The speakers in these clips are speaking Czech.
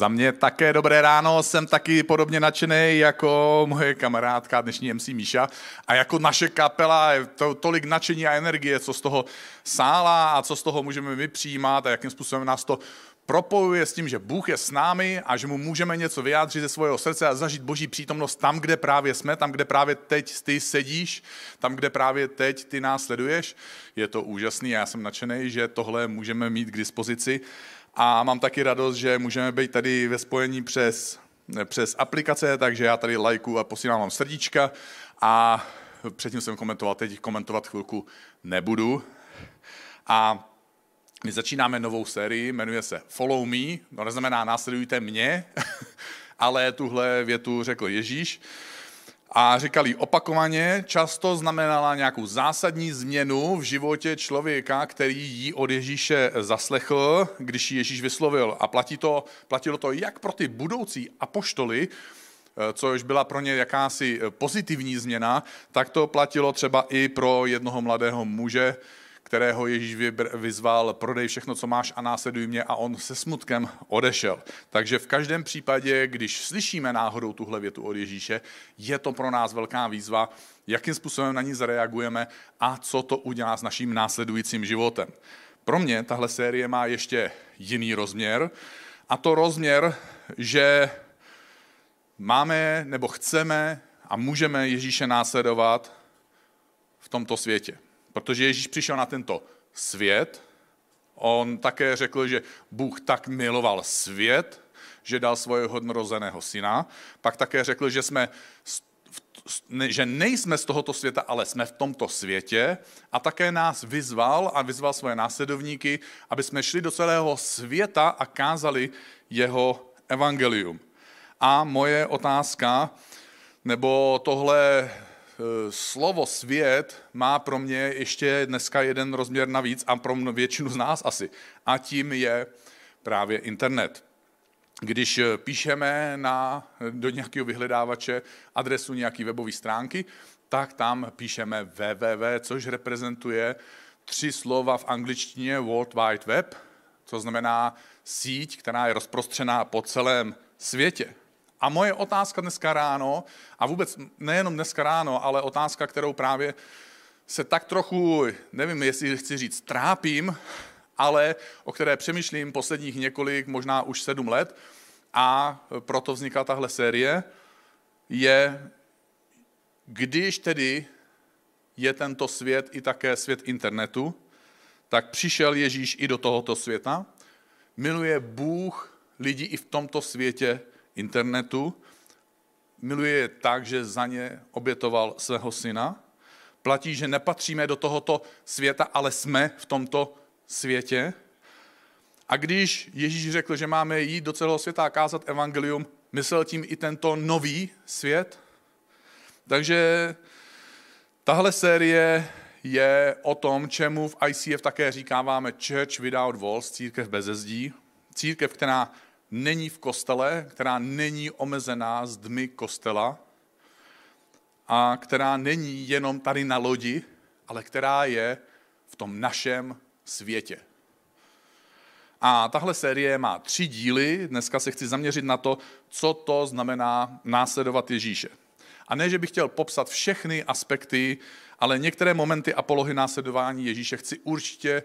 Za mě také dobré ráno, jsem taky podobně nadšený jako moje kamarádka dnešní MC Míša a jako naše kapela, to, tolik nadšení a energie, co z toho sála a co z toho můžeme my přijímat a jakým způsobem nás to propojuje s tím, že Bůh je s námi a že mu můžeme něco vyjádřit ze svého srdce a zažít boží přítomnost tam, kde právě jsme, tam, kde právě teď ty sedíš, tam, kde právě teď ty nás sleduješ. Je to úžasný a já jsem nadšený, že tohle můžeme mít k dispozici. A mám taky radost, že můžeme být tady ve spojení přes, přes aplikace, takže já tady lajku a posílám vám srdíčka a předtím jsem komentoval, teď komentovat chvilku nebudu. A my začínáme novou sérii, jmenuje se Follow Me, to neznamená následujte mě, ale tuhle větu řekl Ježíš. A říkali opakovaně, často znamenala nějakou zásadní změnu v životě člověka, který ji od Ježíše zaslechl, když ji Ježíš vyslovil. A platí to, platilo to jak pro ty budoucí apoštoly, eh, což byla pro ně jakási pozitivní změna, tak to platilo třeba i pro jednoho mladého muže, kterého Ježíš vyzval, prodej všechno, co máš a následuj mě a on se smutkem odešel. Takže v každém případě, když slyšíme náhodou tuhle větu od Ježíše, je to pro nás velká výzva, jakým způsobem na ní zareagujeme a co to udělá s naším následujícím životem. Pro mě tahle série má ještě jiný rozměr a to rozměr, že máme nebo chceme a můžeme Ježíše následovat v tomto světě. Protože Ježíš přišel na tento svět, on také řekl, že Bůh tak miloval svět, že dal svého hodnorozeného syna. Pak také řekl, že jsme že nejsme z tohoto světa, ale jsme v tomto světě a také nás vyzval a vyzval svoje následovníky, aby jsme šli do celého světa a kázali jeho evangelium. A moje otázka, nebo tohle slovo svět má pro mě ještě dneska jeden rozměr navíc a pro většinu z nás asi. A tím je právě internet. Když eh, píšeme na, do nějakého vyhledávače adresu nějaké webové stránky, tak tam píšeme www, což reprezentuje tři slova v angličtině World Wide Web, to znamená síť, která je rozprostřená po celém světě. A moje otázka dneska ráno, a vůbec nejenom dneska ráno, ale otázka, kterou právě se tak trochu, nevím, jestli chci říct, trápím, ale o které přemýšlím posledních několik, možná už sedm let, a proto vzniká tahle série, je, když tedy je tento svět i také svět internetu, tak přišel Ježíš i do tohoto světa, miluje Bůh lidi i v tomto světě internetu, miluje je tak, že za ně obětoval svého syna, platí, že nepatříme do tohoto světa, ale jsme v tomto světě. A když Ježíš řekl, že máme jít do celého světa a kázat evangelium, myslel tím i tento nový svět. Takže tahle série je o tom, čemu v ICF také říkáváme Church Without Walls, církev bez zdí, církev, která není v kostele, která není omezená zdmi kostela a která není jenom tady na lodi, ale která je v tom našem světě. A tahle série má tři díly. Dneska se chci zaměřit na to, co to znamená následovat Ježíše. A ne, že bych chtěl popsat všechny aspekty, ale některé momenty a polohy následování Ježíše chci určitě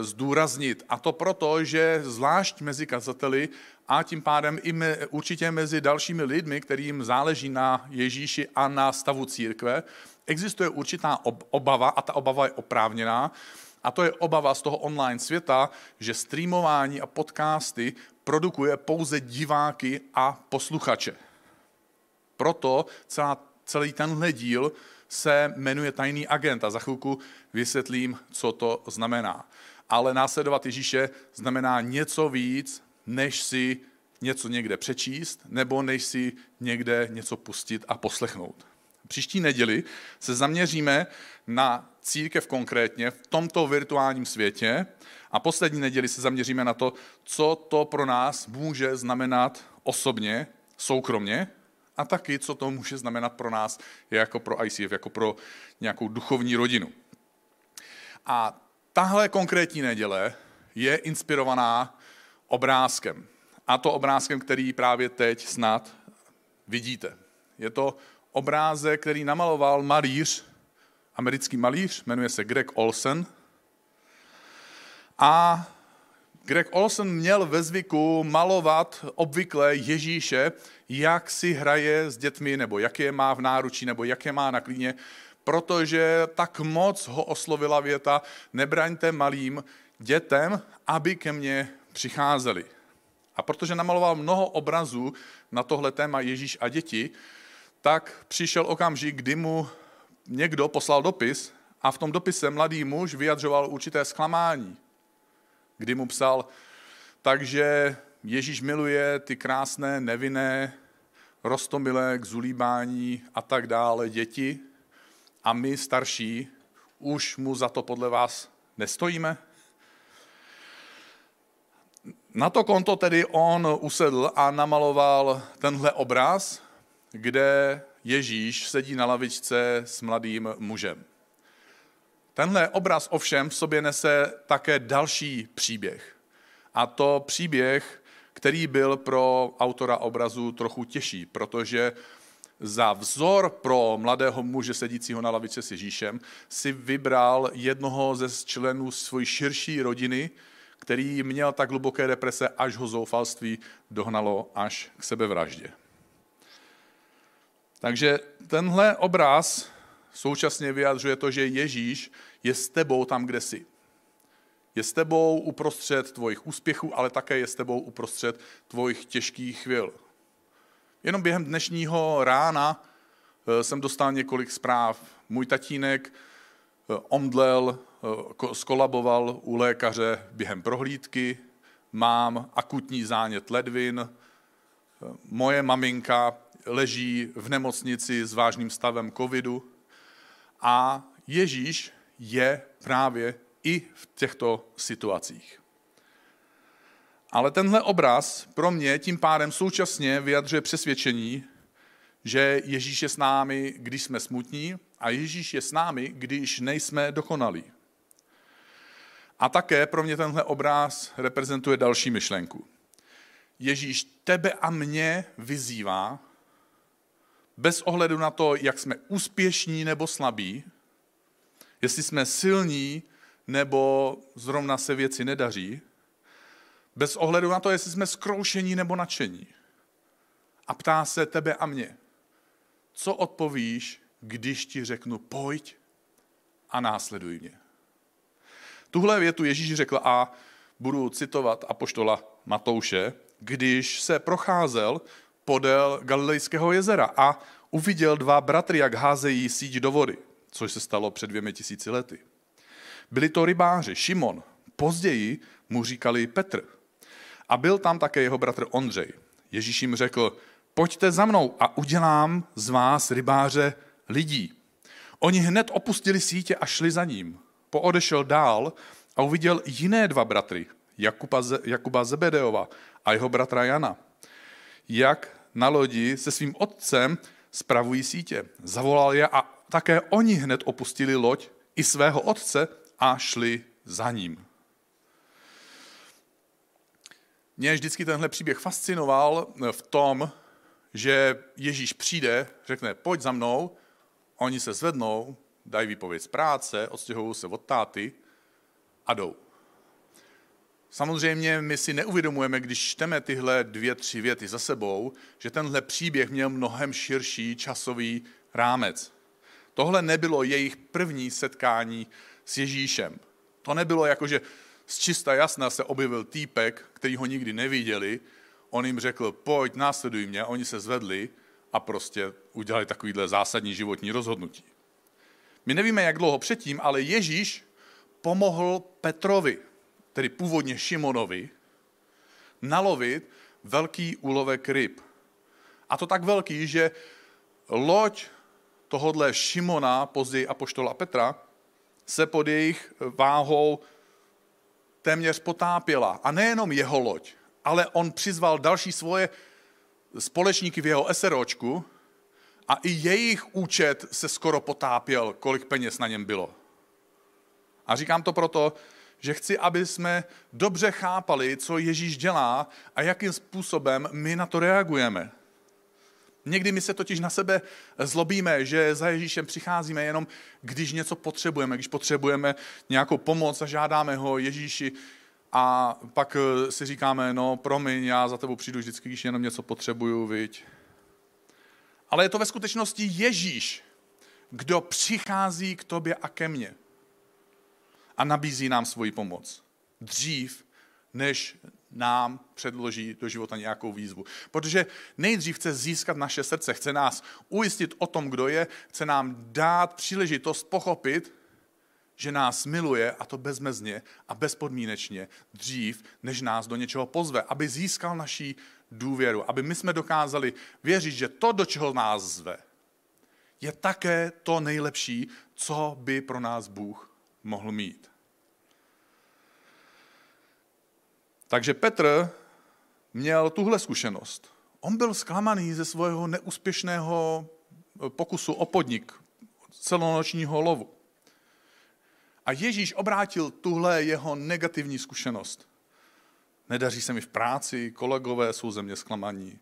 zdůraznit. A to proto, že zvlášť mezi kazateli a tím pádem i me, určitě mezi dalšími lidmi, kterým záleží na Ježíši a na stavu církve, existuje určitá obava, a ta obava je oprávněná, a to je obava z toho online světa, že streamování a podcasty produkuje pouze diváky a posluchače. Proto celá, celý tenhle díl se jmenuje Tajný agent a za chvilku vysvětlím, co to znamená. Ale následovat Ježíše znamená něco víc, než si něco někde přečíst, nebo než si někde něco pustit a poslechnout. Příští neděli se zaměříme na církev konkrétně v tomto virtuálním světě a poslední neděli se zaměříme na to, co to pro nás může znamenat osobně, soukromně a taky, co to může znamenat pro nás jako pro ICF, jako pro nějakou duchovní rodinu. A tahle konkrétní neděle je inspirovaná obrázkem. A to obrázkem, který právě teď snad vidíte. Je to obrázek, který namaloval malíř, americký malíř, jmenuje se Greg Olsen. A Greg Olsen měl ve zvyku malovat obvykle Ježíše, jak si hraje s dětmi, nebo jak je má v náručí, nebo jak je má na klíně, protože tak moc ho oslovila věta, nebraňte malým dětem, aby ke mně přicházeli. A protože namaloval mnoho obrazů na tohle téma Ježíš a děti, tak přišel okamžik, kdy mu někdo poslal dopis a v tom dopise mladý muž vyjadřoval určité zklamání, kdy mu psal, takže Ježíš miluje ty krásné, nevinné, rostomilé k zulíbání a tak dále děti a my starší už mu za to podle vás nestojíme? Na to konto tedy on usedl a namaloval tenhle obraz, kde Ježíš sedí na lavičce s mladým mužem. Tenhle obraz ovšem v sobě nese také další příběh. A to příběh, který byl pro autora obrazu trochu těžší, protože za vzor pro mladého muže sedícího na lavice s Ježíšem si vybral jednoho ze členů své širší rodiny, který měl tak hluboké deprese, až ho zoufalství dohnalo až k sebevraždě. Takže tenhle obraz současně vyjadřuje to, že Ježíš je s tebou tam, kde jsi. Je s tebou uprostřed tvojich úspěchů, ale také je s tebou uprostřed tvojich těžkých chvil. Jenom během dnešního rána eh, jsem dostal několik zpráv. Můj tatínek eh, omdlel, eh, skolaboval u lékaře během prohlídky, mám akutní zánět ledvin, moje maminka leží v nemocnici s vážným stavem covidu a Ježíš je právě i v těchto situacích. Ale tenhle obraz pro mě tím pádem současně vyjadřuje přesvědčení, že Ježíš je s námi, když jsme smutní a Ježíš je s námi, když nejsme dokonalí. A také pro mě tenhle obraz reprezentuje další myšlenku. Ježíš tebe a mě vyzývá, bez ohledu na to, jak jsme úspěšní nebo slabí, jestli jsme silní nebo zrovna se věci nedaří, bez ohledu na to, jestli jsme zkroušení nebo nadšení. A ptá se tebe a mě, co odpovíš, když ti řeknu pojď a následuj mě. Tuhle větu Ježíš řekl a budu citovat apoštola Matouše, když se procházel podél Galilejského jezera a uviděl dva bratry, jak házejí síť do vody, což se stalo před dvěmi tisíci lety. Byli to rybáři, Šimon, později mu říkali Petr. A byl tam také jeho bratr Ondřej. Ježíš jim řekl, pojďte za mnou a udělám z vás rybáře lidí. Oni hned opustili sítě a šli za ním. Poodešel dál a uviděl jiné dva bratry, Jakuba, Jakuba Zebedeova a jeho bratra Jana, jak na lodi se svým otcem spravují sítě. Zavolal je a také oni hned opustili loď i svého otce a šli za ním. Mě vždycky tenhle příběh fascinoval v tom, že Ježíš přijde, řekne, pojď za mnou, oni se zvednou, dají výpověď z práce, odstěhují se od táty a jdou. Samozřejmě my si neuvědomujeme, když čteme tyhle dvě, tři věty za sebou, že tenhle příběh měl mnohem širší časový rámec. Tohle nebylo jejich první setkání s Ježíšem. To nebylo jako, že z čista jasna se objevil týpek, který ho nikdy neviděli, on jim řekl, pojď, následuj mě, oni se zvedli a prostě udělali takovýhle zásadní životní rozhodnutí. My nevíme, jak dlouho předtím, ale Ježíš pomohl Petrovi, tedy původně Šimonovi, nalovit velký úlovek ryb. A to tak velký, že loď tohodle Šimona, později apoštola Petra, se pod jejich váhou téměř potápěla. A nejenom jeho loď, ale on přizval další svoje společníky v jeho SROčku a i jejich účet se skoro potápěl, kolik peněz na něm bylo. A říkám to proto, že chci, aby jsme dobře chápali, co Ježíš dělá a jakým způsobem my na to reagujeme. Někdy my se totiž na sebe zlobíme, že za Ježíšem přicházíme jenom, když něco potřebujeme, když potřebujeme nějakou pomoc a žádáme ho Ježíši a pak eh, si říkáme, no promiň, já za tebou přijdu vždycky, když jenom něco potřebuju, viď. Ale je to ve skutečnosti Ježíš, kdo přichází k tobě a ke mně a nabízí nám svoji pomoc. Dřív, než nám předloží do života nějakou výzvu. Protože nejdřív chce získat naše srdce, chce nás ujistit o tom, kdo je, chce nám dát příležitost pochopit, že nás miluje a to bezmezně a bezpodmínečně dřív, než nás do něčeho pozve, aby získal naší důvěru, aby my jsme dokázali věřit, že to, do čeho nás zve, je také to nejlepší, co by pro nás Bůh mohl mít. Takže Petr měl tuhle zkušenost. On byl zklamaný ze svého neúspěšného pokusu o podnik, celonočního lovu. A Ježíš obrátil tuhle jeho negativní zkušenost. Nedaří se mi v práci, kolegové jsou ze mě zklamaní,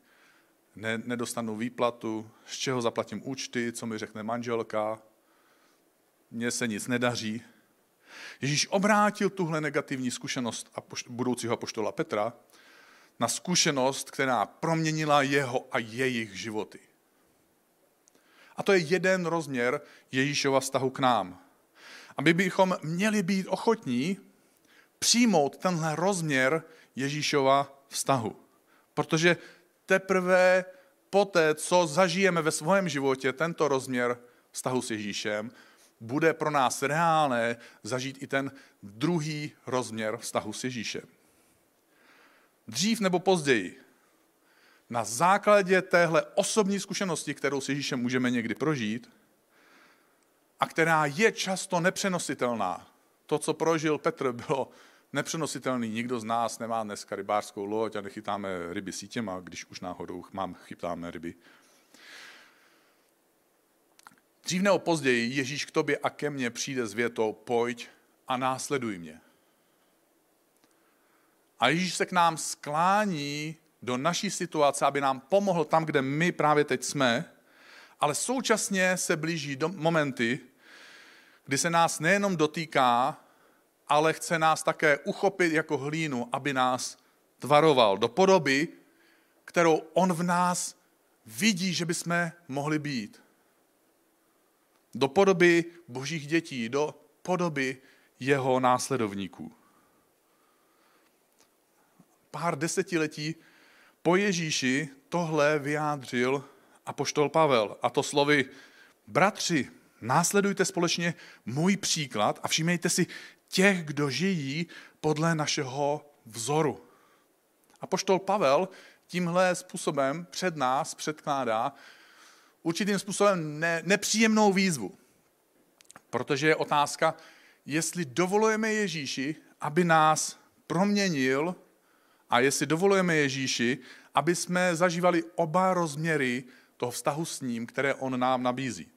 ne, nedostanu výplatu, z čeho zaplatím účty, co mi řekne manželka, mně se nic nedaří. Ježíš obrátil tuhle negativní zkušenost budoucího apoštola Petra na zkušenost, která proměnila jeho a jejich životy. A to je jeden rozměr Ježíšova vztahu k nám. A my bychom měli být ochotní přijmout tenhle rozměr Ježíšova vztahu. Protože teprve poté, co zažijeme ve svém životě tento rozměr vztahu s Ježíšem, bude pro nás reálné zažít i ten druhý rozměr vztahu s Ježíšem. Dřív nebo později, na základě téhle osobní zkušenosti, kterou s Ježíšem můžeme někdy prožít, a která je často nepřenositelná. To, co prožil Petr, bylo nepřenositelný. Nikdo z nás nemá dneska rybářskou loď a nechytáme ryby sítěma, když už náhodou mám, chytáme ryby. Dřív nebo později Ježíš k tobě a ke mně přijde s větou, pojď a následuj mě. A Ježíš se k nám sklání do naší situace, aby nám pomohl tam, kde my právě teď jsme, ale současně se blíží do momenty, kdy se nás nejenom dotýká, ale chce nás také uchopit jako hlínu, aby nás tvaroval do podoby, kterou on v nás vidí, že bychom mohli být. Do podoby božích dětí, do podoby jeho následovníků. Pár desetiletí po Ježíši tohle vyjádřil apoštol Pavel. A to slovy, bratři, následujte společně můj příklad a všímejte si těch, kdo žijí podle našeho vzoru. Apoštol Pavel tímhle způsobem před nás předkládá určitým způsobem ne, nepříjemnou výzvu. Protože je otázka, jestli dovolujeme Ježíši, aby nás proměnil a jestli dovolujeme Ježíši, aby jsme zažívali oba rozměry toho vztahu s ním, které on nám nabízí.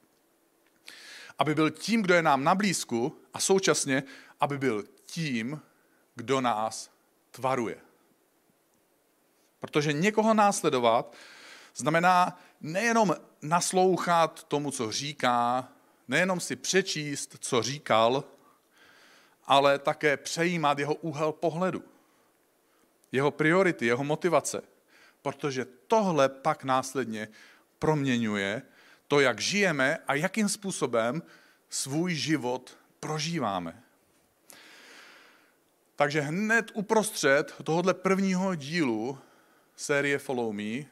Aby byl tím, kdo je nám na blízku a současně, aby byl tím, kdo nás tvaruje. Protože někoho následovat znamená nejenom naslouchat tomu, co říká, nejenom si přečíst, co říkal, ale také přejímat jeho úhel pohledu, jeho priority, jeho motivace. Protože tohle pak následně proměňuje to, jak žijeme a jakým způsobem svůj život prožíváme. Takže hned uprostřed tohohle prvního dílu série Follow Me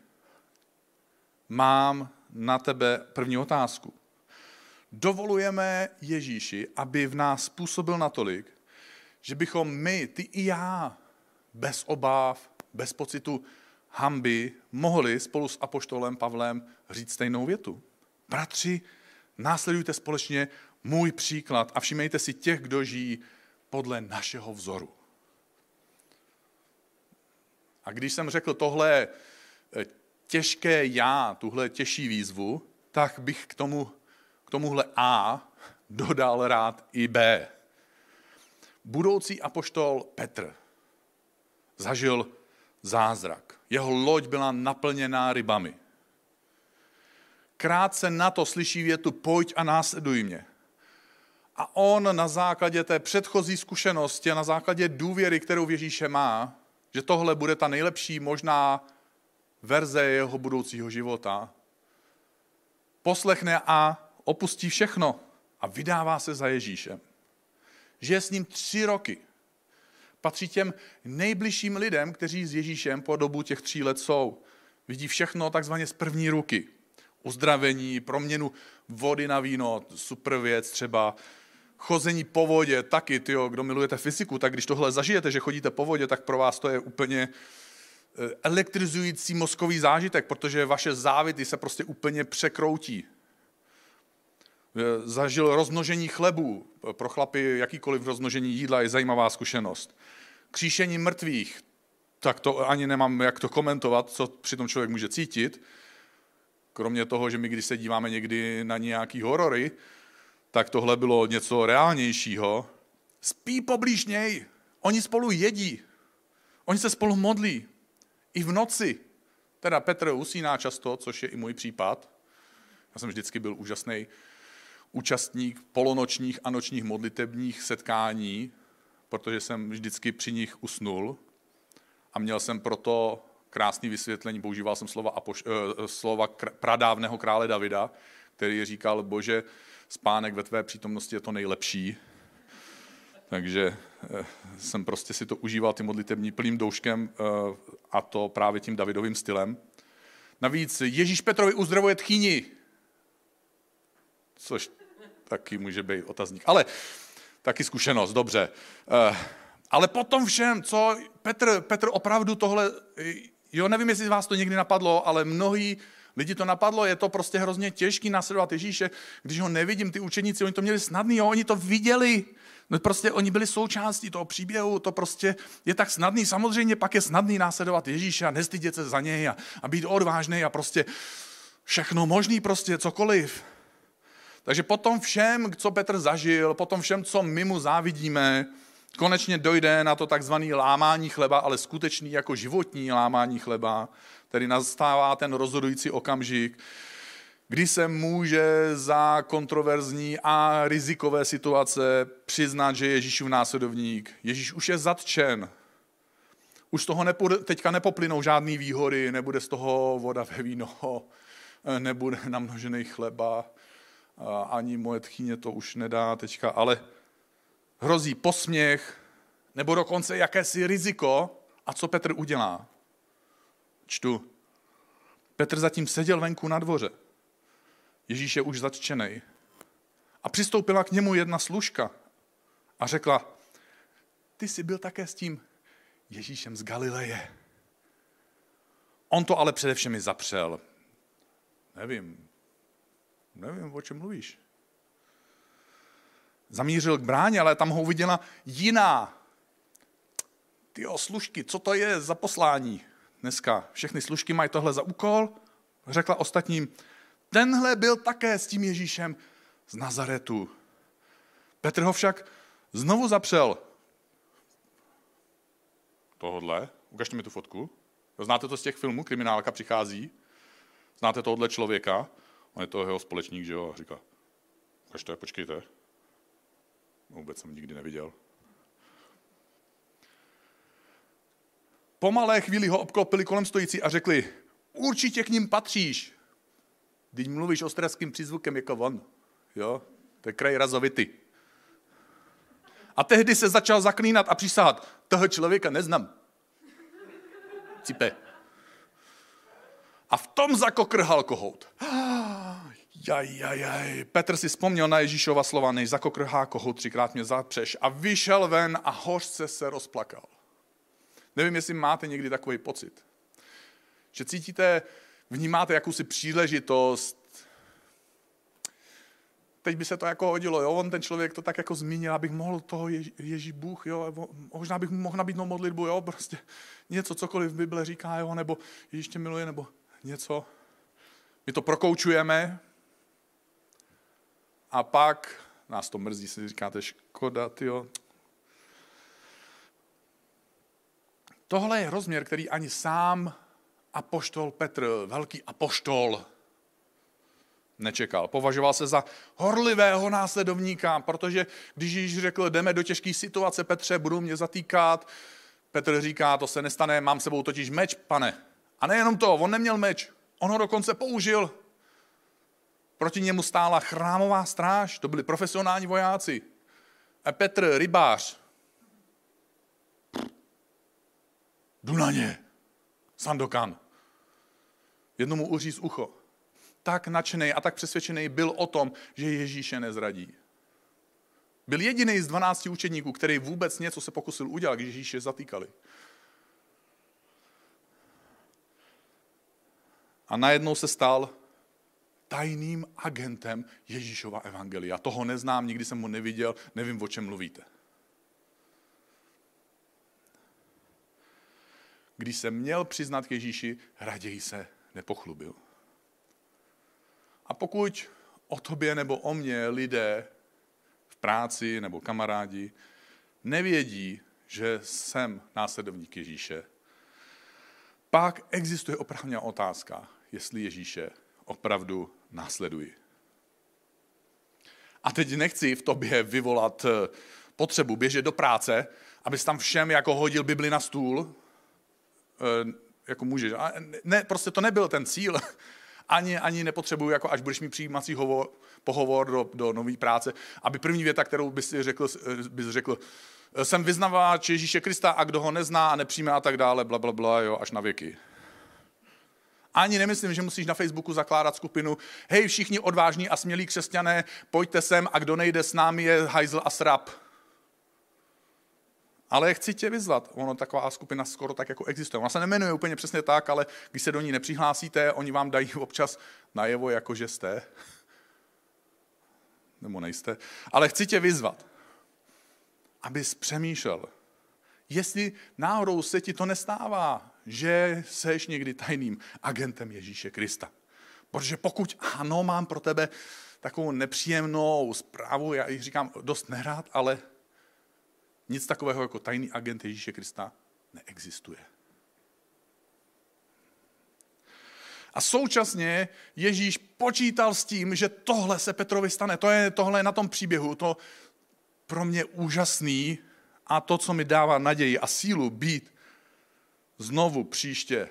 mám na tebe první otázku. Dovolujeme Ježíši, aby v nás působil natolik, že bychom my, ty i já, bez obáv, bez pocitu hamby mohli spolu s apoštolem Pavlem říct stejnou větu. Bratři, následujte společně můj příklad a všimejte si těch, kdo žijí podle našeho vzoru. A když jsem řekl tohle těžké já, tuhle těžší výzvu, tak bych k, tomu, k tomuhle A dodal rád i B. budoucí apoštol Petr zažil zázrak. Jeho loď byla naplněná rybami. Krátce na to slyší větu pojď a následuj mě. A on na základě té předchozí zkušenosti a na základě důvěry, kterou v Ježíše má, že tohle bude ta nejlepší možná verze jeho budoucího života, poslechne a opustí všechno a vydává se za Ježíšem. Žije s ním tři roky. Patří těm nejbližším lidem, kteří s Ježíšem po dobu těch tří let jsou. Vidí všechno takzvaně z první ruky. Uzdravení, proměnu vody na víno, super věc třeba. Chození po vodě, taky, tyjo, kdo milujete fyziku, tak když tohle zažijete, že chodíte po vodě, tak pro vás to je úplně elektrizující mozkový zážitek, protože vaše závity se prostě úplně překroutí. Eh, zažil rozmnožení chlebů. Pro chlapy jakýkoliv rozmnožení jídla je zajímavá zkušenost. Kříšení mrtvých, tak to ani nemám jak to komentovat, co při tom člověk může cítit. Kromě toho, že my když se díváme někdy na nějaký horory, tak tohle bylo něco reálnějšího. Spí poblíž něj, oni spolu jedí, oni se spolu modlí. I v noci. Teda Petr usíná často, což je i můj případ. Já jsem vždycky byl úžasný účastník polonočních a nočních modlitebních setkání, protože jsem vždycky při nich usnul a měl jsem proto krásný vysvětlení, používal jsem slova, apoš, eh, slova pradávného krále Davida, který říkal, bože, spánek ve tvé přítomnosti je to nejlepší. Takže jsem prostě si to užíval tím modlitební plným douškem eh, a to právě tím Davidovým stylem. Navíc Ježíš Petrovi uzdravuje tchýni, což taky může být otazník. Ale taky zkušenost, dobře. Eh, ale potom všem, co Petr, Petr opravdu tohle, jo, nevím, jestli z vás to někdy napadlo, ale mnohý lidi to napadlo, je to prostě hrozně těžký následovat Ježíše, když ho nevidím, ty učeníci, oni to měli snadný, jo, oni to viděli, no prostě oni byli součástí toho příběhu, to prostě je tak snadný, samozřejmě pak je snadný následovat Ježíše a nestydět se za něj a, a být odvážný a prostě všechno možný prostě, cokoliv. Takže potom všem, co Petr zažil, potom všem, co my mu závidíme, konečně dojde na to takzvané lámání chleba, ale skutečný jako životní lámání chleba, který nastává ten rozhodující okamžik, kdy se může za kontroverzní a rizikové situace přiznat, že Ježíšův následovník. Ježíš už je zatčen. Už z toho nepůjde, teďka nepoplynou žádný výhody, nebude z toho voda ve víno, nebude namnožený chleba, ani moje tchyně to už nedá teďka, ale hrozí posměch, nebo dokonce jakési riziko. A co Petr udělá? Čtu. Petr zatím seděl venku na dvoře. Ježíš je už zatčený. A přistoupila k němu jedna služka a řekla, ty jsi byl také s tím Ježíšem z Galileje. On to ale především i zapřel. Nevím, nevím, o čem mluvíš. Zamířil k bráně, ale tam ho uviděla jiná. Ty služky, co to je za poslání dneska? Všechny služky mají tohle za úkol. Řekla ostatním, tenhle byl také s tím Ježíšem z Nazaretu. Petr ho však znovu zapřel. Tohodle, ukažte mi tu fotku. Znáte to z těch filmů, kriminálka přichází. Znáte tohohle člověka. On je to jeho společník, že jo, a říká, ukažte, počkejte. No, vůbec jsem nikdy neviděl. Po malé chvíli ho obklopili kolem stojící a řekli, určitě k ním patříš. Teď mluvíš ostravským přízvukem jako on. Jo? To je kraj razovity. A tehdy se začal zaklínat a přísahat, toho člověka neznám. Cipe. A v tom zakokrhal kohout. Jaj, jaj, jaj. Petr si vzpomněl na Ježíšova slova, než zakokrhá kohout, třikrát mě zapřeš. A vyšel ven a hořce se rozplakal. Nevím, jestli máte někdy takový pocit. Že cítíte, vnímáte jakousi příležitost, teď by se to jako hodilo, jo, on ten člověk to tak jako zmínil, abych mohl toho Ježí, Ježí Bůh, jo, možná bych mohl nabídnout modlitbu, jo, prostě něco, cokoliv v Bible říká, jo, nebo Ježíš tě miluje, nebo něco. My to prokoučujeme. A pak nás to mrzí, si říkáte, škoda, tyjo, Tohle je rozměr, který ani sám apoštol Petr, velký apoštol, nečekal. Považoval se za horlivého následovníka, protože když Ježíš řekl, jdeme do těžké situace, Petře, budou mě zatýkat, Petr říká, to se nestane, mám sebou totiž meč, pane. A nejenom to, on neměl meč, on ho dokonce použil. Proti němu stála chrámová stráž, to byli profesionální vojáci. A Petr, rybář, jdu na ně, Sandokan. Jednomu uříz ucho. Tak nadšený a tak přesvědčený byl o tom, že Ježíše nezradí. Byl jediný z 12 učedníků, který vůbec něco se pokusil udělat, když Ježíše zatýkali. A najednou se stal tajným agentem Ježíšova evangelia. Toho neznám, nikdy jsem ho neviděl, nevím, o čem mluvíte. Když se měl přiznat k Ježíši, raději se nepochlubil. A pokud o tobě nebo o mně lidé v práci nebo kamarádi nevědí, že jsem následovník Ježíše, pak existuje opravňá otázka, jestli Ježíše opravdu následuji. A teď nechci v tobě vyvolat potřebu běžet do práce, abys tam všem jako hodil Bibli na stůl, jako můžeš. A ne, prostě to nebyl ten cíl. Ani, ani nepotřebuju, jako až budeš mít přijímací hovor, pohovor do, do nové práce, aby první věta, kterou bys řekl, eh, bys řekl, jsem vyznavač Ježíše Krista a kdo ho nezná a nepřijme a tak dále, bla, bla, bla, jo, až na věky. Ani nemyslím, že musíš na Facebooku zakládat skupinu hej, všichni odvážní a smělí křesťané, pojďte sem a kdo nejde s námi je hajzl a srap. Ale chci tě vyzvat. Ono taková skupina skoro tak jako existuje. Ona se nemenuje úplně přesně tak, ale když se do ní nepřihlásíte, oni vám dají občas najevo, jako že jste. Nebo nejste. Ale chci tě vyzvat, abys přemýšlel, jestli náhodou se ti to nestává, že seš někdy tajným agentem Ježíše Krista. Protože pokud ano, mám pro tebe takovou nepříjemnou zprávu, já ji říkám dost nerád, ale nic takového jako tajný agent Ježíše Krista neexistuje. A současně Ježíš počítal s tím, že tohle se Petrovi stane. To je tohle na tom příběhu. To pro mě úžasný a to, co mi dává naději a sílu být znovu příště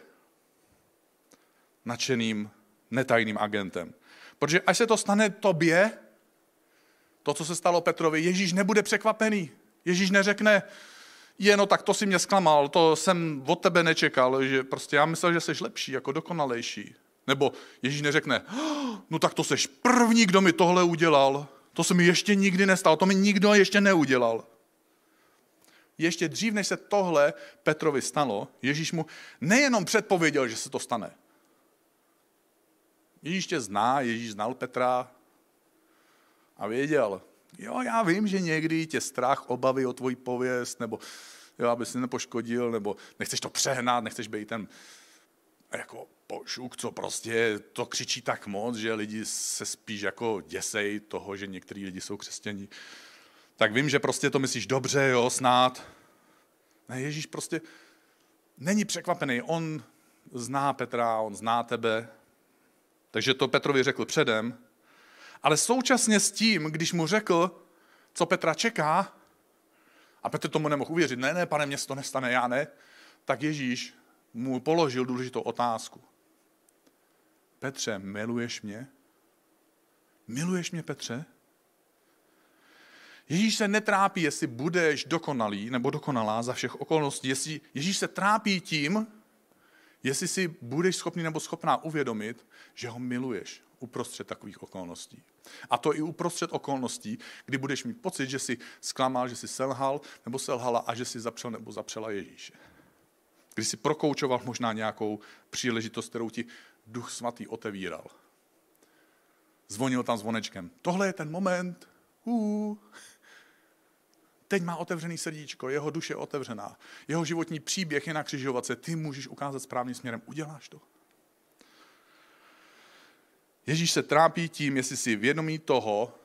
nadšeným netajným agentem. Protože až se to stane tobě, to, co se stalo Petrovi, Ježíš nebude překvapený. Ježíš neřekne, je, no tak to si mě zklamal, to jsem od tebe nečekal, že prostě já myslel, že jsi lepší, jako dokonalejší. Nebo Ježíš neřekne, no tak to jsi první, kdo mi tohle udělal, to se mi ještě nikdy nestalo, to mi nikdo ještě neudělal ještě dřív, než se tohle Petrovi stalo, Ježíš mu nejenom předpověděl, že se to stane. Ježíš tě zná, Ježíš znal Petra a věděl, jo, já vím, že někdy tě strach, obavy o tvoji pověst, nebo jo, aby si nepoškodil, nebo nechceš to přehnat, nechceš být ten jako pošuk, co prostě to křičí tak moc, že lidi se spíš jako děsej toho, že některý lidi jsou křesťaní tak vím, že prostě to myslíš dobře, jo, snad. Ne, Ježíš prostě není překvapený. On zná Petra, on zná tebe. Takže to Petrovi řekl předem. Ale současně s tím, když mu řekl, co Petra čeká, a Petr tomu nemohl uvěřit, ne, ne, pane, mě to nestane, já ne, tak Ježíš mu položil důležitou otázku. Petře, miluješ mě? Miluješ mě, Petře? Ježíš se netrápí, jestli budeš dokonalý nebo dokonalá za všech okolností. Jestli Ježíš se trápí tím, jestli si budeš schopný nebo schopná uvědomit, že ho miluješ uprostřed takových okolností. A to i uprostřed okolností, kdy budeš mít pocit, že jsi zklamal, že jsi selhal nebo selhala a že jsi zapřel nebo zapřela Ježíše. Když jsi prokoučoval možná nějakou příležitost, kterou ti Duch Svatý otevíral. Zvonil tam zvonečkem. Tohle je ten moment, uh, Teď má otevřený srdíčko, jeho duše je otevřená. Jeho životní příběh je na křižovatce. Ty můžeš ukázat správným směrem. Uděláš to. Ježíš se trápí tím, jestli si vědomí toho,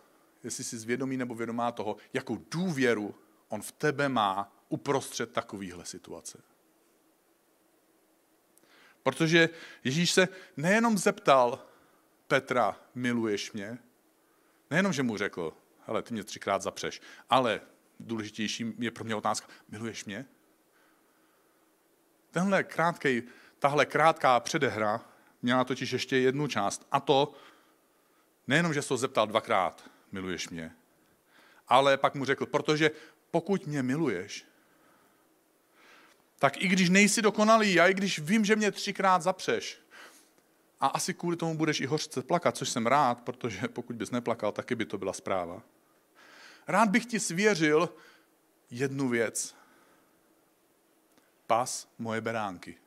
jestli si zvědomí nebo vědomá toho, jakou důvěru on v tebe má uprostřed takovýchhle situace. Protože Ježíš se nejenom zeptal Petra, miluješ mě, nejenom, že mu řekl, hele, ty mě třikrát zapřeš, ale důležitější je pro mě otázka, miluješ mě? Tenhle krátkej, tahle krátká předehra měla totiž ještě jednu část a to nejenom, že se ho zeptal dvakrát, miluješ mě, ale pak mu řekl, protože pokud mě miluješ, tak i když nejsi dokonalý a i když vím, že mě třikrát zapřeš, a asi kvůli tomu budeš i hořce plakat, což jsem rád, protože pokud bys neplakal, taky by to byla zpráva. Rád bych ti svěřil jednu věc. Pas moje beránky.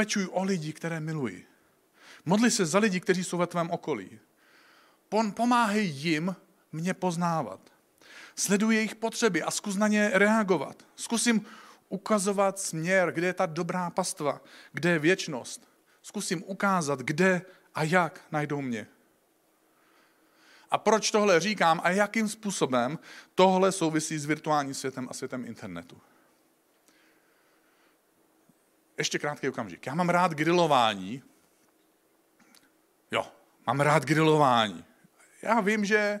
Pečuj o lidi, které miluji. Modli se za lidi, kteří jsou ve tvém okolí. Pomáhej jim mě poznávat. Sleduj jejich potřeby a zkus na ně reagovat. Zkusím ukazovat směr, kde je ta dobrá pastva, kde je věčnost. Zkusím ukázat, kde a jak najdou mě. A proč tohle říkám a jakým způsobem tohle souvisí s virtuálním světem a světem internetu. Ještě krátký okamžik. Já mám rád grilování. Jo, mám rád grilování. Já vím, že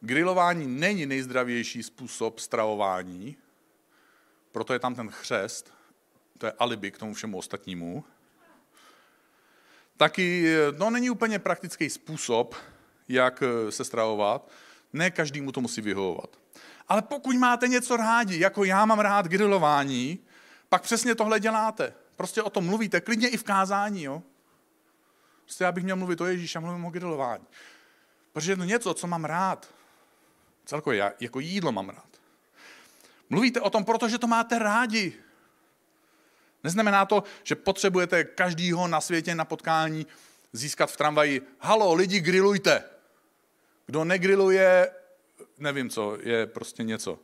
grilování není nejzdravější způsob stravování, proto je tam ten chřest, to je alibi k tomu všemu ostatnímu. Taky, no není úplně praktický způsob, jak eh, se stravovat. Ne každému to musí vyhovovat. Ale pokud máte něco rádi, jako já mám rád grilování, pak přesně tohle děláte. Prostě o tom mluvíte, klidně i v kázání. Jo? Prostě já bych měl mluvit o Ježíši a mluvím o grilování. Protože je to něco, co mám rád. Celkově já jako jídlo mám rád. Mluvíte o tom, protože to máte rádi. Neznamená to, že potřebujete každýho na světě na potkání získat v tramvaji. Halo, lidi, grillujte. Kdo negriluje, nevím co, je prostě něco.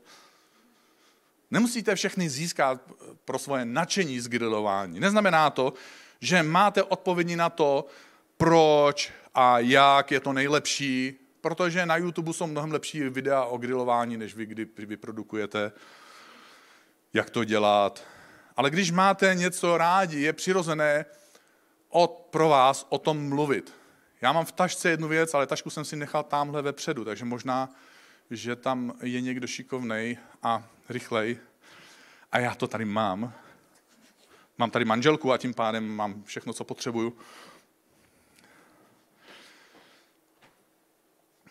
Nemusíte všechny získat pro svoje nadšení z grilování. Neznamená to, že máte odpovědi na to, proč a jak je to nejlepší, protože na YouTube jsou mnohem lepší videa o grilování, než vy, kdy vyprodukujete, jak to dělat. Ale když máte něco rádi, je přirozené od, pro vás o tom mluvit. Já mám v tašce jednu věc, ale tašku jsem si nechal tamhle vepředu, takže možná, že tam je někdo šikovnej a rychlej. A já to tady mám. Mám tady manželku a tím pádem mám všechno, co potřebuju.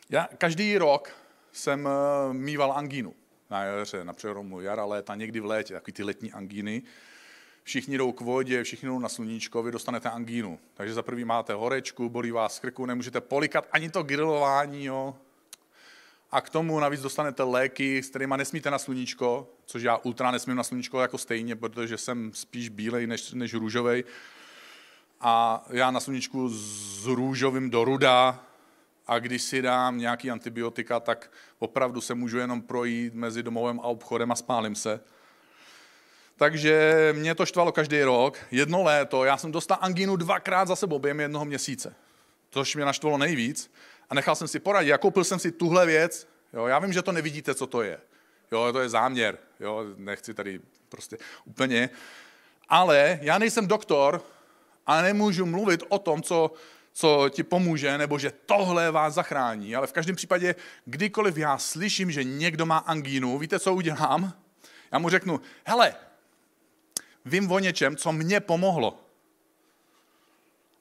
Já každý rok jsem eh, mýval angínu na jaře, na přeromu jara, léta, někdy v létě, takový ty letní angíny. Všichni jdou k vodě, všichni jdou na sluníčko, vy dostanete angínu. Takže za prvý máte horečku, bolí vás krku, nemůžete polikat ani to grilování, jo. A k tomu navíc dostanete léky, s kterými nesmíte na sluníčko, což já ultra nesmím na sluníčko jako stejně, protože jsem spíš bílej než, než růžovej. A já na sluníčku s růžovým do ruda, a když si dám nějaký antibiotika, tak opravdu se můžu jenom projít mezi domovem a obchodem a spálím se. Takže mě to štvalo každý rok. Jedno léto, já jsem dostal angínu dvakrát za sebou během jednoho měsíce. Což mě naštvalo nejvíc. A nechal jsem si poradit. Já koupil jsem si tuhle věc. Jo, já vím, že to nevidíte, co to je. Jo, to je záměr. Jo, nechci tady prostě úplně. Ale já nejsem doktor a nemůžu mluvit o tom, co co ti pomůže, nebo že tohle vás zachrání. Ale v každém případě, kdykoliv já slyším, že někdo má angínu, víte, co udělám? Já mu řeknu, hele, vím o něčem, co mě pomohlo.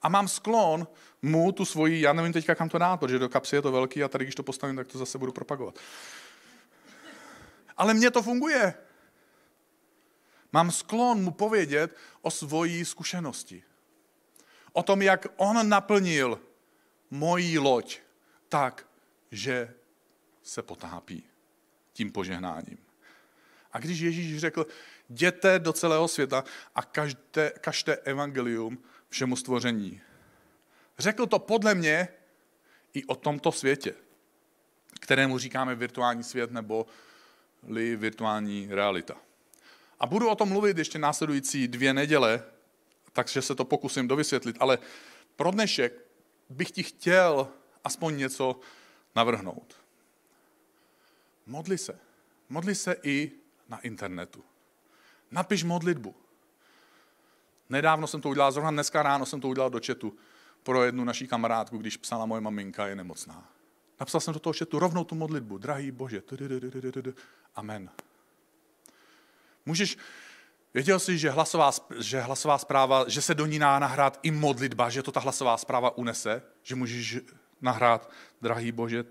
A mám sklon mu tu svoji, já nevím teďka kam to dát, protože do kapsy je to velký a tady, když to postavím, tak to zase budu propagovat. Ale mně to funguje. Mám sklon mu povědět o svojí zkušenosti. O tom, jak on naplnil moji loď tak, že se potápí tím požehnáním. A když Ježíš řekl, jděte do celého světa a kažte, kažte evangelium všemu stvoření. Řekl to podle mě i o tomto světě, kterému říkáme virtuální svět nebo li virtuální realita. A budu o tom mluvit ještě následující dvě neděle, takže se to pokusím dovysvětlit, ale pro dnešek bych ti chtěl aspoň něco navrhnout. Modli se. Modli se i na internetu. Napiš modlitbu. Nedávno jsem to udělal, zrovna dneska ráno jsem to udělal do četu pro jednu naší kamarádku, když psala moje maminka, je nemocná. Napsal jsem do toho četu rovnou tu modlitbu. Drahý Bože. Amen. Můžeš, věděl jsi, že hlasová, že hlasová zpráva, že se do ní dá nahrát i modlitba, že to ta hlasová zpráva unese, že můžeš nahrát, drahý Bože,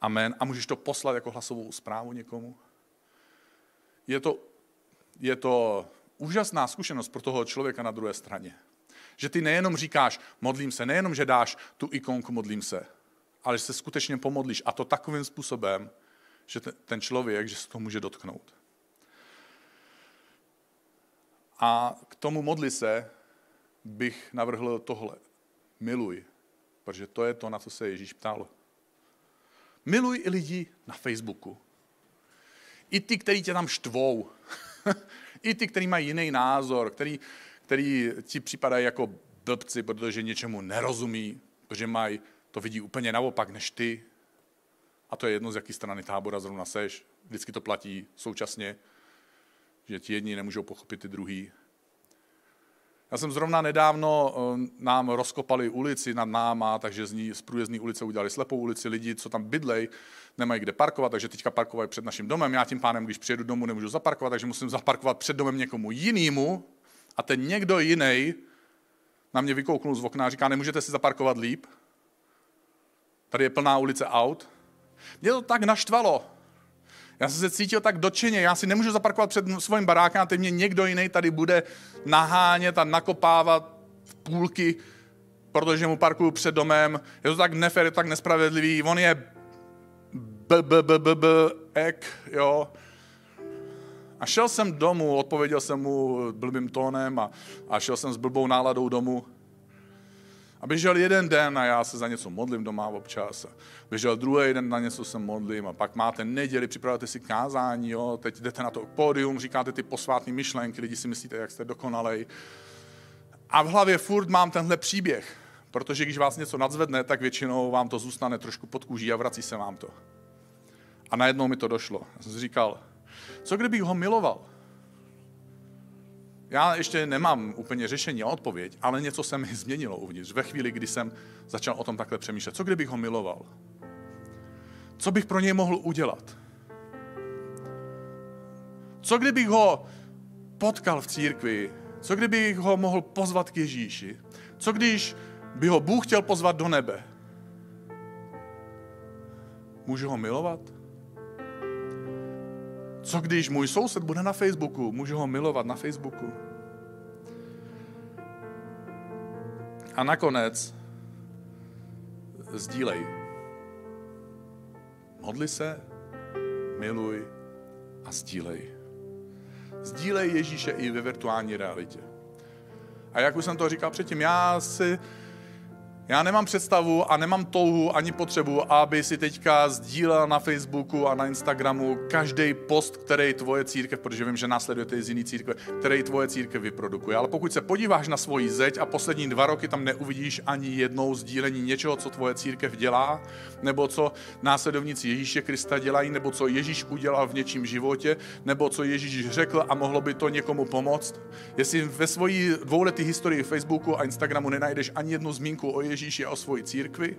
amen, a můžeš to poslat jako hlasovou zprávu někomu. Je to, je to úžasná zkušenost pro toho člověka na druhé straně. Že ty nejenom říkáš, modlím se, nejenom, že dáš tu ikonku, modlím se, ale že se skutečně pomodlíš a to takovým způsobem, že ten člověk, že se to může dotknout. A k tomu modli se bych navrhl tohle. Miluj, protože to je to, na co se Ježíš ptal. Miluj i lidi na Facebooku. I ty, kteří tě tam štvou. I ty, kteří mají jiný názor, který, který ti připadají jako blbci, protože něčemu nerozumí, protože mají, to vidí úplně naopak než ty. A to je jedno, z jaké strany tábora zrovna seš. Vždycky to platí současně, že ti jedni nemůžou pochopit ty druhý. Já jsem zrovna nedávno, eh, nám rozkopali ulici nad náma, takže z, ní, z průjezdní ulice udělali slepou ulici. Lidi, co tam bydlej, nemají kde parkovat, takže teďka parkovají před naším domem. Já tím pánem, když přijedu domů, nemůžu zaparkovat, takže musím zaparkovat před domem někomu jinému. A ten někdo jiný na mě vykouknul z okna a říká, nemůžete si zaparkovat líp? Tady je plná ulice aut. Mě to tak naštvalo. Já jsem se cítil tak dočeně, já si nemůžu zaparkovat před svým barákem a teď mě někdo jiný tady bude nahánět a nakopávat v půlky, protože mu parkuju před domem. Je to tak nefér, je to tak nespravedlivý. On je b, b, b, b, b, ek, jo. A šel jsem domů, odpověděl jsem mu blbým tónem a, a šel jsem s blbou náladou domů. A běžel jeden den a já se za něco modlím doma občas. A běžel druhý den na něco se modlím a pak máte neděli, připravujete si kázání, jo, teď jdete na to pódium, říkáte ty posvátné myšlenky, lidi si myslíte, jak jste dokonalej. A v hlavě furt mám tenhle příběh, protože když vás něco nadzvedne, tak většinou vám to zůstane trošku pod kůží a vrací se vám to. A najednou mi to došlo. Já jsem říkal, co kdybych ho miloval? Já ještě nemám úplně řešení a odpověď, ale něco se mi změnilo uvnitř ve chvíli, kdy jsem začal o tom takhle přemýšlet. Co kdybych ho miloval? Co bych pro něj mohl udělat? Co kdybych ho potkal v církvi? Co kdybych ho mohl pozvat k Ježíši? Co když by ho Bůh chtěl pozvat do nebe? Můžu ho milovat? Co když můj soused bude na Facebooku? Můžu ho milovat na Facebooku? A nakonec sdílej. Modli se, miluj a sdílej. Sdílej Ježíše i ve virtuální realitě. A jak už jsem to říkal předtím, já si já nemám představu a nemám touhu ani potřebu, aby si teďka sdílel na Facebooku a na Instagramu každý post, který tvoje církev, protože vím, že následujete z jiný církve, který tvoje církev vyprodukuje. Ale pokud se podíváš na svoji zeď a poslední dva roky tam neuvidíš ani jednou sdílení něčeho, co tvoje církev dělá, nebo co následovníci Ježíše Krista dělají, nebo co Ježíš udělal v něčím životě, nebo co Ježíš řekl a mohlo by to někomu pomoct. Jestli ve svojí dvouleté historii Facebooku a Instagramu nenajdeš ani jednu zmínku o Ježíši a o svoji církvi?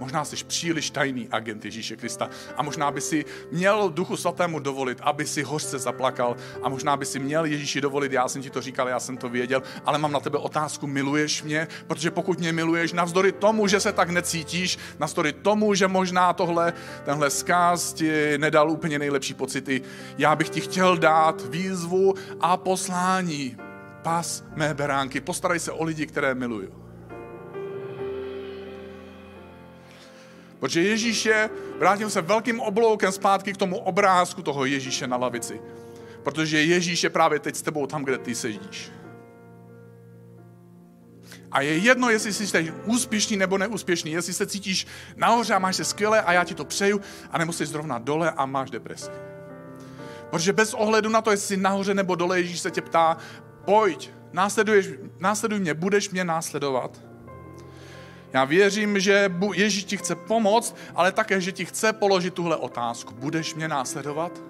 Možná jsi příliš tajný agent Ježíše Krista a možná by si měl Duchu Svatému dovolit, aby si hořce zaplakal a možná by si měl Ježíši dovolit, já jsem ti to říkal, já jsem to věděl, ale mám na tebe otázku, miluješ mě? Protože pokud mě miluješ, navzdory tomu, že se tak necítíš, navzdory tomu, že možná tohle, tenhle zkáz ti nedal úplně nejlepší pocity, já bych ti chtěl dát výzvu a poslání. Pas mé beránky, postarej se o lidi, které miluju. Protože Ježíš je, vrátím se velkým obloukem zpátky k tomu obrázku toho Ježíše na lavici. Protože Ježíš je právě teď s tebou tam, kde ty sedíš. A je jedno, jestli jsi úspěšný nebo neúspěšný, jestli se cítíš nahoře a máš se skvěle a já ti to přeju, a nebo jsi zrovna dole a máš depresi. Protože bez ohledu na to, jestli jsi nahoře nebo dole, Ježíš se tě ptá, pojď, následuješ, následuj mě, budeš mě následovat. Já věřím, že Ježíš ti chce pomoct, ale také, že ti chce položit tuhle otázku. Budeš mě následovat?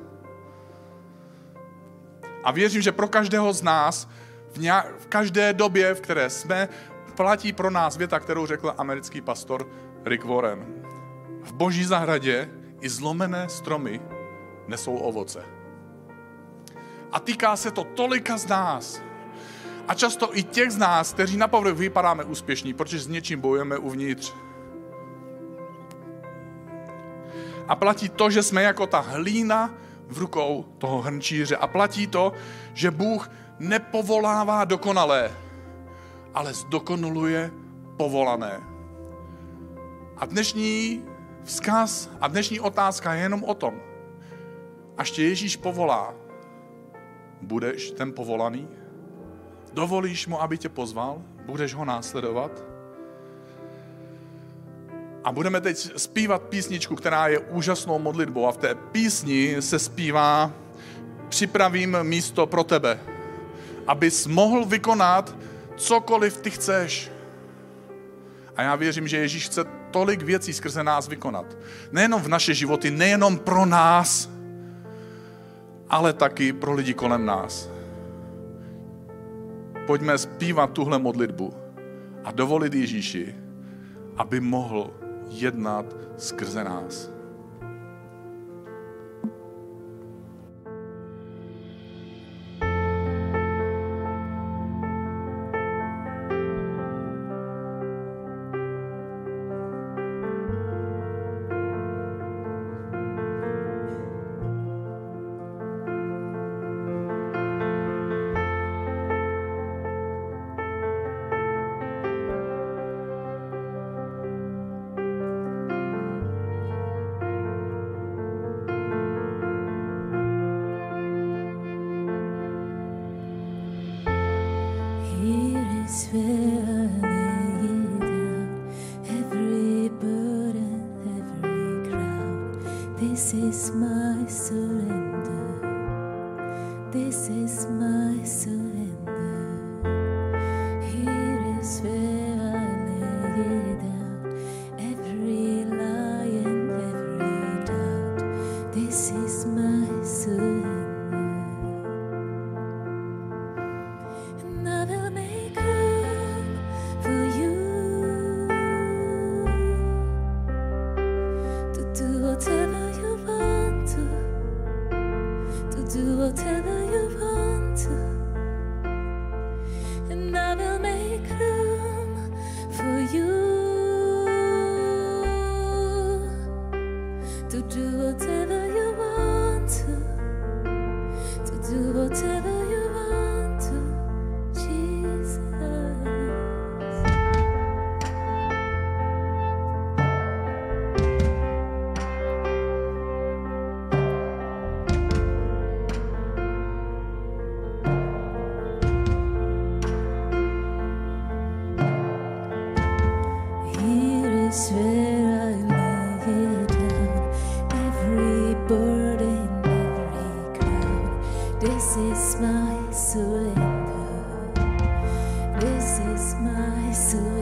A věřím, že pro každého z nás v, nějak, v každé době, v které jsme, platí pro nás věta, kterou řekl americký pastor Rick Warren. V boží zahradě i zlomené stromy nesou ovoce. A týká se to tolika z nás. A často i těch z nás, kteří na povrch vypadáme úspěšní, protože s něčím bojujeme uvnitř. A platí to, že jsme jako ta hlína v rukou toho hrnčíře. A platí to, že Bůh nepovolává dokonalé, ale zdokonaluje povolané. A dnešní vzkaz a dnešní otázka je jenom o tom. Až tě Ježíš povolá, budeš ten povolaný? Dovolíš mu, aby tě pozval? Budeš ho následovat? A budeme teď zpívat písničku, která je úžasnou modlitbou a v té písni se zpívá Připravím místo pro tebe, abys mohl vykonat cokoliv ty chceš. A já věřím, že Ježíš chce tolik věcí skrze nás vykonat. Nejenom v naše životy, nejenom pro nás, ale taky pro lidi kolem nás. Pojďme zpívat tuhle modlitbu a dovolit Ježíši, aby mohl jednat skrze nás. This is my surrender. my soul.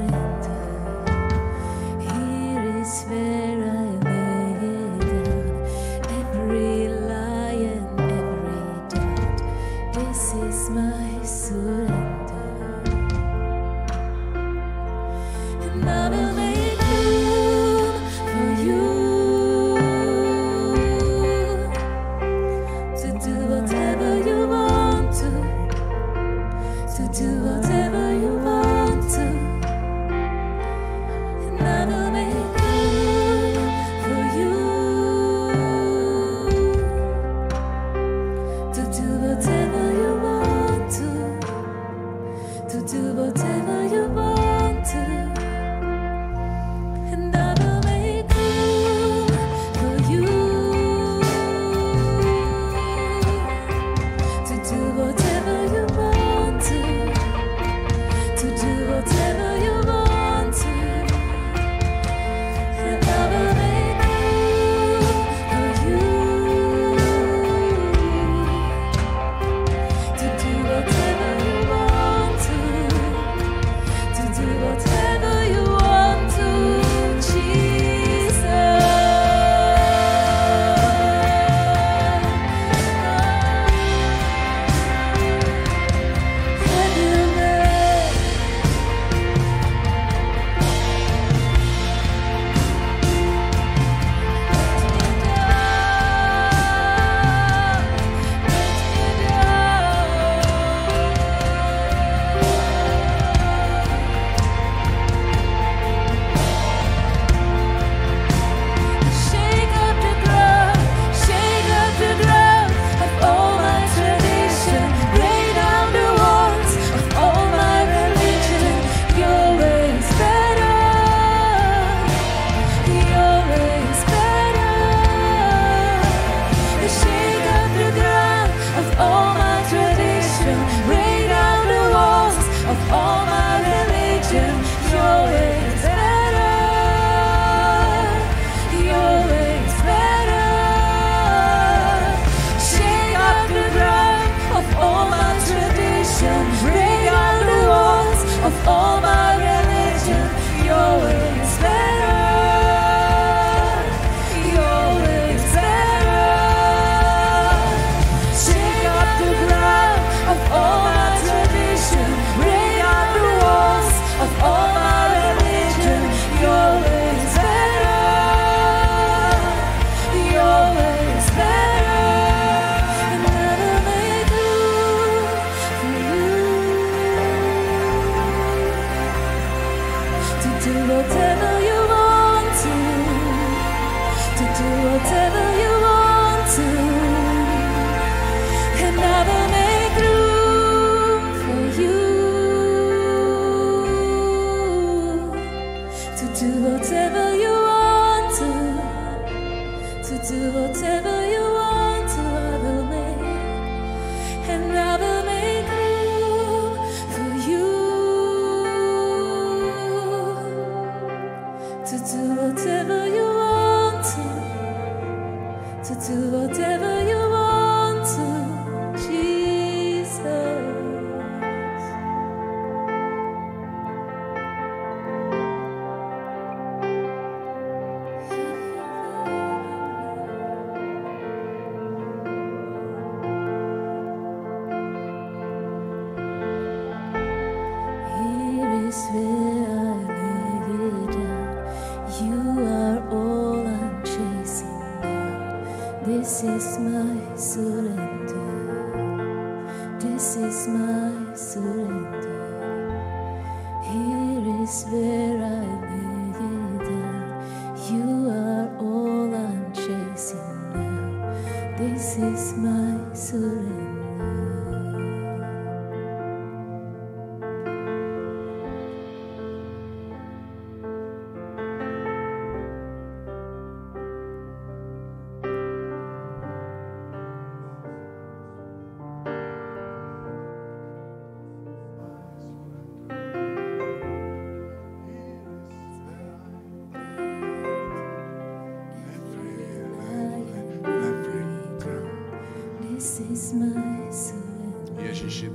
Do whatever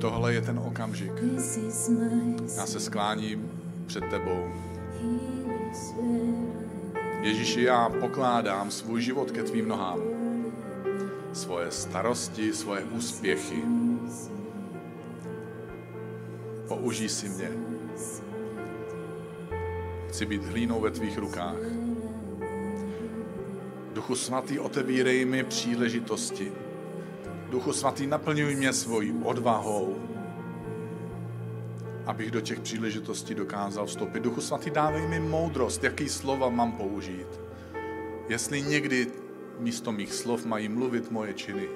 tohle je ten okamžik. Já se skláním před tebou. Ježíši, já pokládám svůj život ke tvým nohám. Svoje starosti, svoje úspěchy. Použij si mě. Chci být hlínou ve tvých rukách. Duchu svatý, otevírej mi příležitosti. Duchu svatý, naplňuj mě svojí odvahou, abych do těch příležitostí dokázal vstoupit. Duchu svatý, dávej mi moudrost, jaký slova mám použít. Jestli někdy místo mých slov mají mluvit moje činy.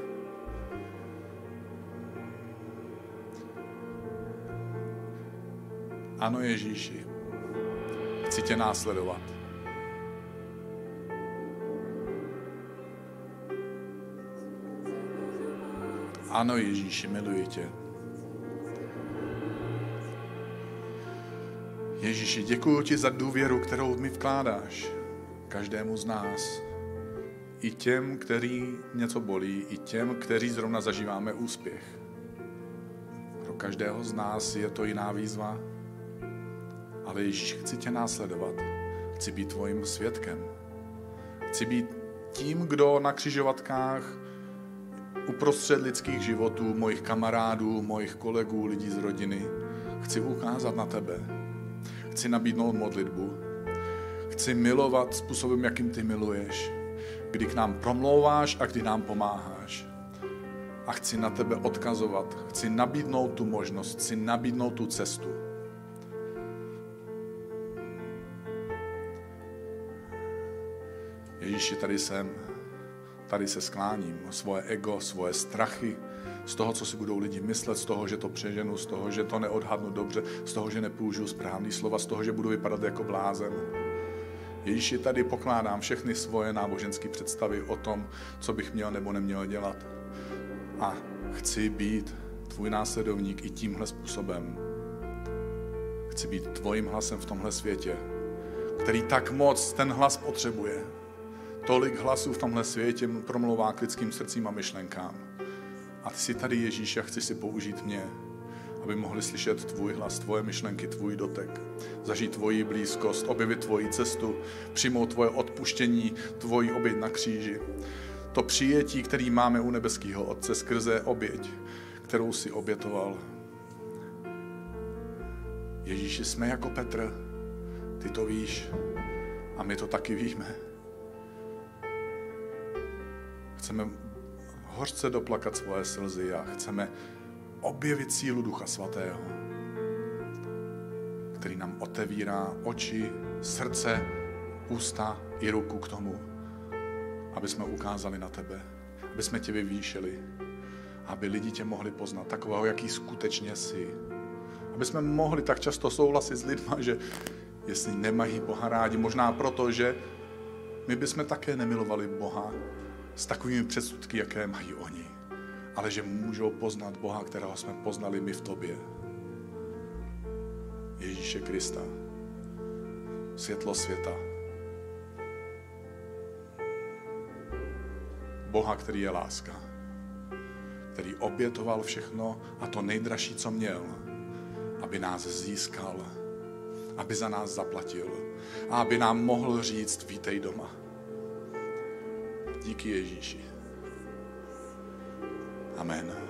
Ano, Ježíši, chci tě následovat. Ano, Ježíši, miluji tě. Ježíši, děkuji ti za důvěru, kterou mi vkládáš každému z nás. I těm, který něco bolí, i těm, kteří zrovna zažíváme úspěch. Pro každého z nás je to jiná výzva, ale Ježíš, chci tě následovat. Chci být tvojím svědkem. Chci být tím, kdo na křižovatkách uprostřed lidských životů, mojich kamarádů, mojich kolegů, lidí z rodiny, chci ukázat na tebe. Chci nabídnout modlitbu. Chci milovat způsobem, jakým ty miluješ. Kdy k nám promlouváš a kdy nám pomáháš. A chci na tebe odkazovat. Chci nabídnout tu možnost, chci nabídnout tu cestu. Ježíši, tady jsem. Tady se skláním. Svoje ego, svoje strachy, z toho, co si budou lidi myslet, z toho, že to přeženu, z toho, že to neodhadnu dobře, z toho, že nepoužiju správný slova, z toho, že budu vypadat jako blázen. Ježíši, tady pokládám všechny svoje náboženské představy o tom, co bych měl nebo neměl dělat. A chci být tvůj následovník i tímhle způsobem. Chci být tvojím hlasem v tomhle světě, který tak moc ten hlas potřebuje. Tolik hlasů v tomhle světě promlouvá k lidským srdcím a myšlenkám. A ty jsi tady Ježíš a chci si použít mě, aby mohli slyšet tvůj hlas, tvoje myšlenky, tvůj dotek, zažít tvoji blízkost, objevit tvoji cestu, přijmout tvoje odpuštění, tvoji oběť na kříži. To přijetí, který máme u nebeského Otce skrze oběť, kterou si obětoval. Ježíši, jsme jako Petr, ty to víš a my to taky víme. Chceme hořce doplakat svoje slzy a chceme objevit sílu Ducha Svatého, který nám otevírá oči, srdce, ústa i ruku k tomu, aby jsme ukázali na tebe, aby jsme tě vyvýšili, aby lidi tě mohli poznat takového, jaký skutečně jsi. Aby jsme mohli tak často souhlasit s lidma, že jestli nemají Boha rádi, možná proto, že my bychom také nemilovali Boha s takovými předsudky, jaké mají oni, ale že můžou poznat Boha, kterého jsme poznali my v tobě. Ježíše Krista, světlo světa. Boha, který je láska, který obětoval všechno a to nejdražší, co měl, aby nás získal, aby za nás zaplatil a aby nám mohl říct, vítej doma. Díky Ježíši. Amen.